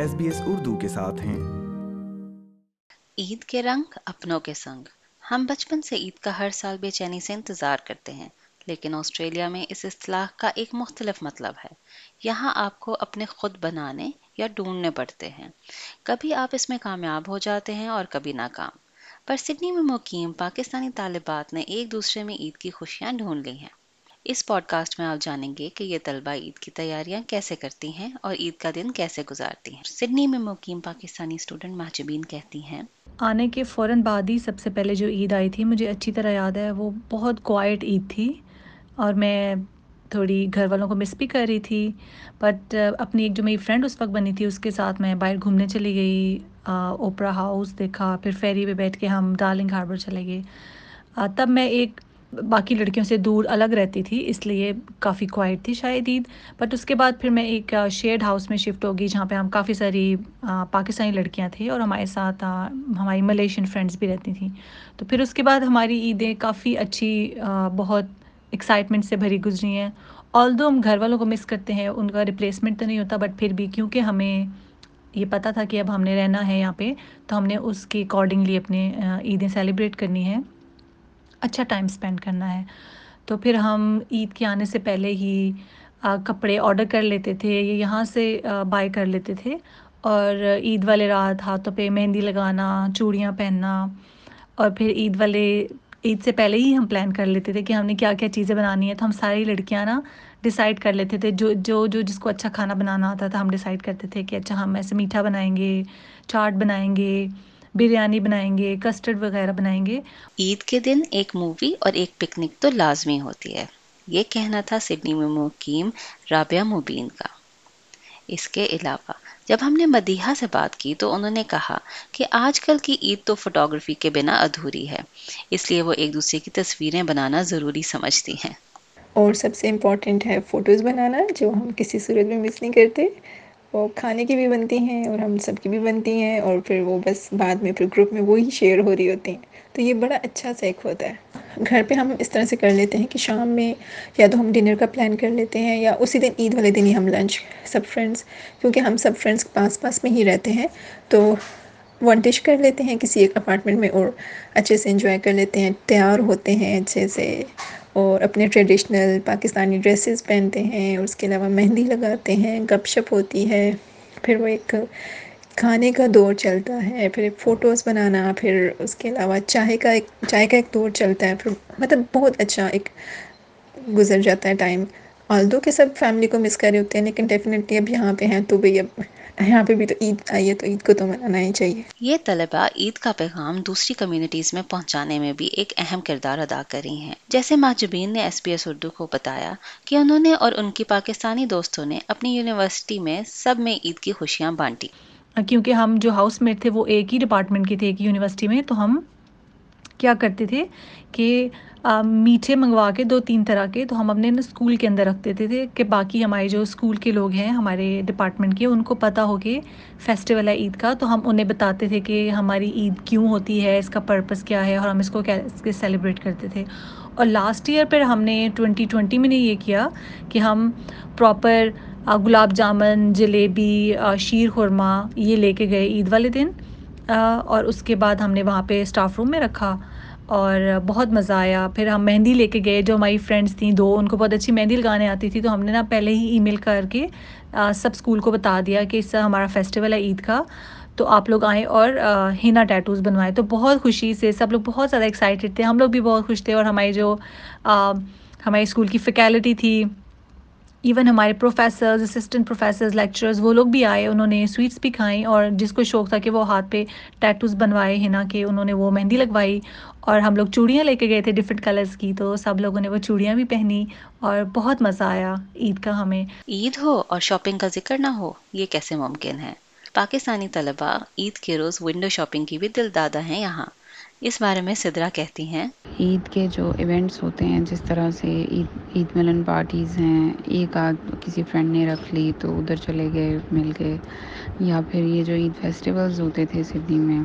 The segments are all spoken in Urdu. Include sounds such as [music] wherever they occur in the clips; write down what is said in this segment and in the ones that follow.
ایس ایس بی اردو کے کے کے ساتھ ہیں عید رنگ اپنوں سنگ ہم بچپن سے عید کا ہر سال بے چینی سے انتظار کرتے ہیں لیکن آسٹریلیا میں اس اصطلاح کا ایک مختلف مطلب ہے یہاں آپ کو اپنے خود بنانے یا ڈھونڈنے پڑتے ہیں کبھی آپ اس میں کامیاب ہو جاتے ہیں اور کبھی ناکام پر سڈنی میں مقیم پاکستانی طالبات نے ایک دوسرے میں عید کی خوشیاں ڈھونڈ لی ہیں اس پوڈ کاسٹ میں آپ جانیں گے کہ یہ طلبہ عید کی تیاریاں کیسے کرتی ہیں اور عید کا دن کیسے گزارتی ہیں سڈنی میں مقیم پاکستانی اسٹوڈنٹ مہاجبین کہتی ہیں آنے کے فوراً بعد ہی سب سے پہلے جو عید آئی تھی مجھے اچھی طرح یاد ہے وہ بہت کوائٹ عید تھی اور میں تھوڑی گھر والوں کو مس بھی کر رہی تھی بٹ اپنی ایک جو میری فرینڈ اس وقت بنی تھی اس کے ساتھ میں باہر گھومنے چلی گئی اوپرا ہاؤس دیکھا پھر فیری پہ بیٹھ کے ہم ڈارلنگ ہاربر چلے گئے تب میں ایک باقی لڑکیوں سے دور الگ رہتی تھی اس لیے کافی کوائٹ تھی شاید عید بٹ اس کے بعد پھر میں ایک شیئرڈ ہاؤس میں شفٹ ہوگی جہاں پہ ہم کافی ساری پاکستانی لڑکیاں تھیں اور ہمارے ساتھ ہماری ملیشین فرینڈس بھی رہتی تھیں تو پھر اس کے بعد ہماری عیدیں کافی اچھی بہت ایکسائٹمنٹ سے بھری گزری ہیں آل دو ہم گھر والوں کو مس کرتے ہیں ان کا ریپلیسمنٹ تو نہیں ہوتا بٹ پھر بھی کیونکہ ہمیں یہ پتا تھا کہ اب ہم نے رہنا ہے یہاں پہ تو ہم نے اس کے اکارڈنگلی اپنے عیدیں سیلیبریٹ کرنی ہیں اچھا ٹائم اسپینڈ کرنا ہے تو پھر ہم عید کے آنے سے پہلے ہی کپڑے آڈر کر لیتے تھے یا یہاں سے بائی کر لیتے تھے اور عید والے رات ہاتھوں پہ مہندی لگانا چوڑیاں پہننا اور پھر عید والے عید سے پہلے ہی ہم پلان کر لیتے تھے کہ ہم نے کیا کیا چیزیں بنانی ہے تو ہم ساری لڑکیاں نا ڈیسائڈ کر لیتے تھے جو جو جو جس کو اچھا کھانا بنانا آتا تھا ہم ڈیسائڈ کرتے تھے کہ اچھا ہم ایسے میٹھا بنائیں گے چاٹ بنائیں گے بریانی بنائیں گے کسٹرڈ وغیرہ بنائیں گے عید کے دن ایک مووی اور ایک پکنک تو لازمی ہوتی ہے یہ کہنا تھا سڈنی میں مقیم رابعہ مبین کا اس کے علاوہ جب ہم نے مدیحہ سے بات کی تو انہوں نے کہا کہ آج کل کی عید تو فوٹوگرافی کے بنا ادھوری ہے اس لیے وہ ایک دوسرے کی تصویریں بنانا ضروری سمجھتی ہیں اور سب سے امپورٹنٹ ہے فوٹوز بنانا جو ہم کسی صورت میں مس نہیں کرتے وہ کھانے کی بھی بنتی ہیں اور ہم سب کی بھی بنتی ہیں اور پھر وہ بس بعد میں پھر گروپ میں وہی شیئر ہو رہی ہوتی ہیں تو یہ بڑا اچھا سا ایک ہوتا ہے گھر پہ ہم اس طرح سے کر لیتے ہیں کہ شام میں یا تو ہم ڈنر کا پلان کر لیتے ہیں یا اسی دن عید والے دن ہی ہم لنچ سب فرینڈس کیونکہ ہم سب فرینڈس پاس پاس میں ہی رہتے ہیں تو وہ ڈش کر لیتے ہیں کسی ایک اپارٹمنٹ میں اور اچھے سے انجوائے کر لیتے ہیں تیار ہوتے ہیں اچھے سے اور اپنے ٹریڈیشنل پاکستانی ڈریسز پہنتے ہیں اور اس کے علاوہ مہندی لگاتے ہیں گپ شپ ہوتی ہے پھر وہ ایک کھانے کا دور چلتا ہے پھر ایک فوٹوز بنانا پھر اس کے علاوہ چائے کا ایک چائے کا ایک دور چلتا ہے پھر مطلب بہت اچھا ایک گزر جاتا ہے ٹائم آلدو کہ سب فیملی کو مس کر رہے ہوتے ہیں لیکن ڈیفینیٹلی اب یہاں پہ ہیں تو بھی اب یہاں پہ بھی تو عید آئی ہے تو عید کو تو منانا ہی چاہیے یہ طلبہ عید کا پیغام دوسری کمیونٹیز میں پہنچانے میں بھی ایک اہم کردار ادا کری ہیں جیسے ماجبین نے ایس بی ایس اردو کو بتایا کہ انہوں نے اور ان کی پاکستانی دوستوں نے اپنی یونیورسٹی میں سب میں عید کی خوشیاں بانٹی کیونکہ ہم جو ہاؤس میٹ تھے وہ ایک ہی ڈپارٹمنٹ کے تھے ایک ہی یونیورسٹی میں تو ہم کیا کرتے تھے کہ میٹھے منگوا کے دو تین طرح کے تو ہم اپنے اسکول کے اندر رکھ دیتے تھے کہ باقی ہمارے جو اسکول کے لوگ ہیں ہمارے ڈپارٹمنٹ کے ان کو پتہ ہو کے فیسٹیول ہے عید کا تو ہم انہیں بتاتے تھے کہ ہماری عید کیوں ہوتی ہے اس کا پرپس کیا ہے اور ہم اس کو کیسے سیلیبریٹ کرتے تھے اور لاسٹ ایئر پھر ہم نے ٹوئنٹی ٹوئنٹی میں نے یہ کیا کہ ہم پراپر گلاب جامن جلیبی شیر خورمہ یہ لے کے گئے عید والے دن اور اس کے بعد ہم نے وہاں پہ اسٹاف روم میں رکھا اور بہت مزہ آیا پھر ہم مہندی لے کے گئے جو ہماری فرینڈس تھیں دو ان کو بہت اچھی مہندی لگانے آتی تھی تو ہم نے نا پہلے ہی ای میل کر کے سب اسکول کو بتا دیا کہ اس ہمارا فیسٹیول ہے عید کا تو آپ لوگ آئیں اور ہینا ٹیٹوز بنوائیں تو بہت خوشی سے سب لوگ بہت زیادہ ایکسائٹیڈ تھے ہم لوگ بھی بہت خوش تھے اور ہماری جو ہمارے اسکول کی فیکیلٹی تھی ایون ہمارے پروفیسرز اسسٹنٹ پروفیسرز لیکچرز وہ لوگ بھی آئے انہوں نے سویٹس بھی کھائیں اور جس کو شوق تھا کہ وہ ہاتھ پہ ٹیٹوز بنوائے ہنا کہ انہوں نے وہ مہندی لگوائی اور ہم لوگ چوڑیاں لے کے گئے تھے ڈفرینٹ کلرز کی تو سب لوگوں نے وہ چوڑیاں بھی پہنی اور بہت مزہ آیا عید کا ہمیں عید ہو اور شاپنگ کا ذکر نہ ہو یہ کیسے ممکن ہے پاکستانی طلبہ عید کے روز ونڈو شاپنگ کی بھی دل دادا ہیں یہاں اس بارے میں سدرا کہتی ہیں عید کے جو ایونٹس ہوتے ہیں جس طرح سے عید عید ملن پارٹیز ہیں ایک آدھ کسی فرینڈ نے رکھ لی تو ادھر چلے گئے مل کے یا پھر یہ جو عید فیسٹیولز ہوتے تھے سڈنی میں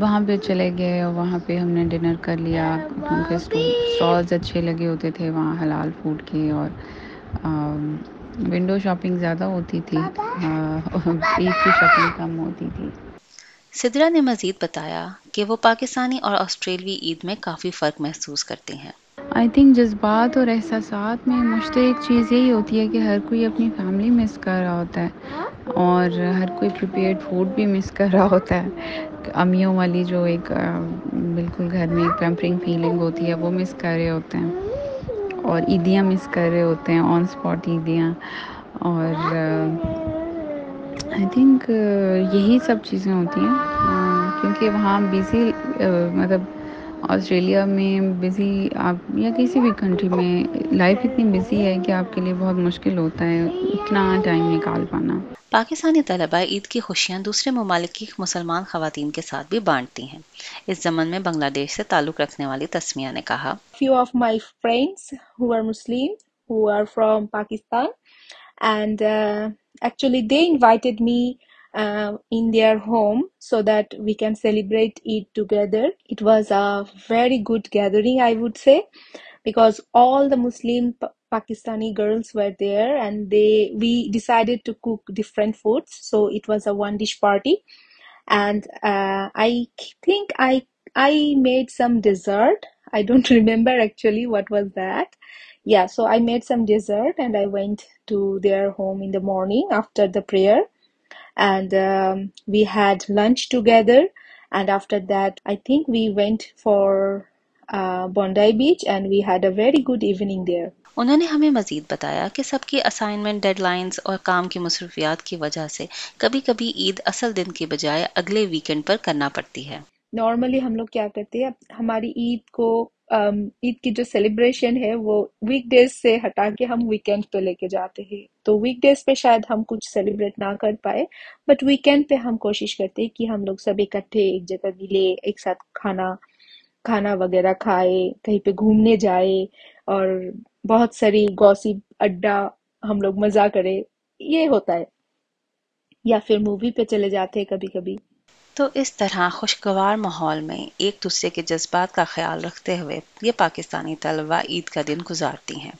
وہاں پہ چلے گئے اور وہاں پہ ہم نے ڈنر کر لیا کیونکہ اسٹالز اچھے لگے ہوتے تھے وہاں حلال فوڈ کے اور ونڈو شاپنگ زیادہ ہوتی تھی عید کی شاپنگ کم ہوتی تھی سدرا نے مزید بتایا کہ وہ پاکستانی اور آسٹریلوی عید میں کافی فرق محسوس کرتے ہیں آئی تھنک جذبات اور احساسات میں مشترک چیز یہی ہوتی ہے کہ ہر کوئی اپنی فیملی مس کر رہا ہوتا ہے اور ہر کوئی پریپیئرڈ فوڈ بھی مس کر رہا ہوتا ہے امیوں والی جو ایک بالکل گھر میں ایک پیمپرنگ فیلنگ ہوتی ہے وہ مس کر رہے ہوتے ہیں اور عیدیاں مس کر رہے ہوتے ہیں آن اسپاٹ عیدیاں اور آئی تھنک uh, یہی سب چیزیں ہوتی ہیں کیونکہ وہاں بزی مطلب آسٹریلیا میں بزی آپ یا کسی بھی کنٹری میں لائف اتنی بزی ہے کہ آپ کے لیے بہت مشکل ہوتا ہے اتنا ٹائم نکال پانا پاکستانی طلباء عید کی خوشیاں دوسرے ممالک کی مسلمان خواتین کے ساتھ بھی بانٹتی ہیں اس زمن میں بنگلہ دیش سے تعلق رکھنے والی تسمیہ نے کہا few of my friends who are Muslim who are from Pakistan and Actually, they invited me uh, in their home so that we can celebrate it together. It was a very good gathering, I would say, because all the Muslim Pakistani girls were there, and we decided to cook different foods. So it was a one dish party, and uh, I think I made some dessert. I don't [laughs] remember actually what was that. yeah so i made some dessert and i went to their home in the morning after the prayer and um, we had lunch together and after that i think we went for uh, bondi beach and we had a very good evening there انہوں نے ہمیں مزید بتایا کہ سب کی اسائنمنٹ ڈیڈ لائنز اور کام کی مصروفیات کی وجہ سے کبھی کبھی عید اصل دن کے بجائے اگلے ویکنڈ پر کرنا پڑتی ہے نارملی ہم لوگ کیا کرتے ہیں ہماری عید کو عید کی جو سیلیبریشن ہے وہ ویک ڈیز سے ہٹا کے ہم ویکینڈ پہ لے کے جاتے ہیں تو ویک ڈیز پہ شاید ہم کچھ سیلیبریٹ نہ کر پائے بٹ ویکینڈ پہ ہم کوشش کرتے ہیں کہ ہم لوگ سب اکٹھے ایک جگہ ملے ایک ساتھ کھانا کھانا وغیرہ کھائے کہیں پہ گھومنے جائے اور بہت ساری گوسی اڈا ہم لوگ مزہ کرے یہ ہوتا ہے یا پھر مووی پہ چلے جاتے ہیں کبھی کبھی تو اس طرح خوشگوار ماحول میں ایک دوسرے کے جذبات کا خیال رکھتے ہوئے یہ پاکستانی طلبہ عید کا دن گزارتی ہیں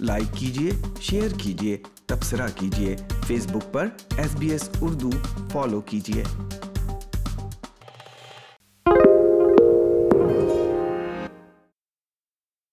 لائک کیجیے شیئر کیجیے تبصرہ کیجیے فیس بک پر S B S Urdu follow کیجیے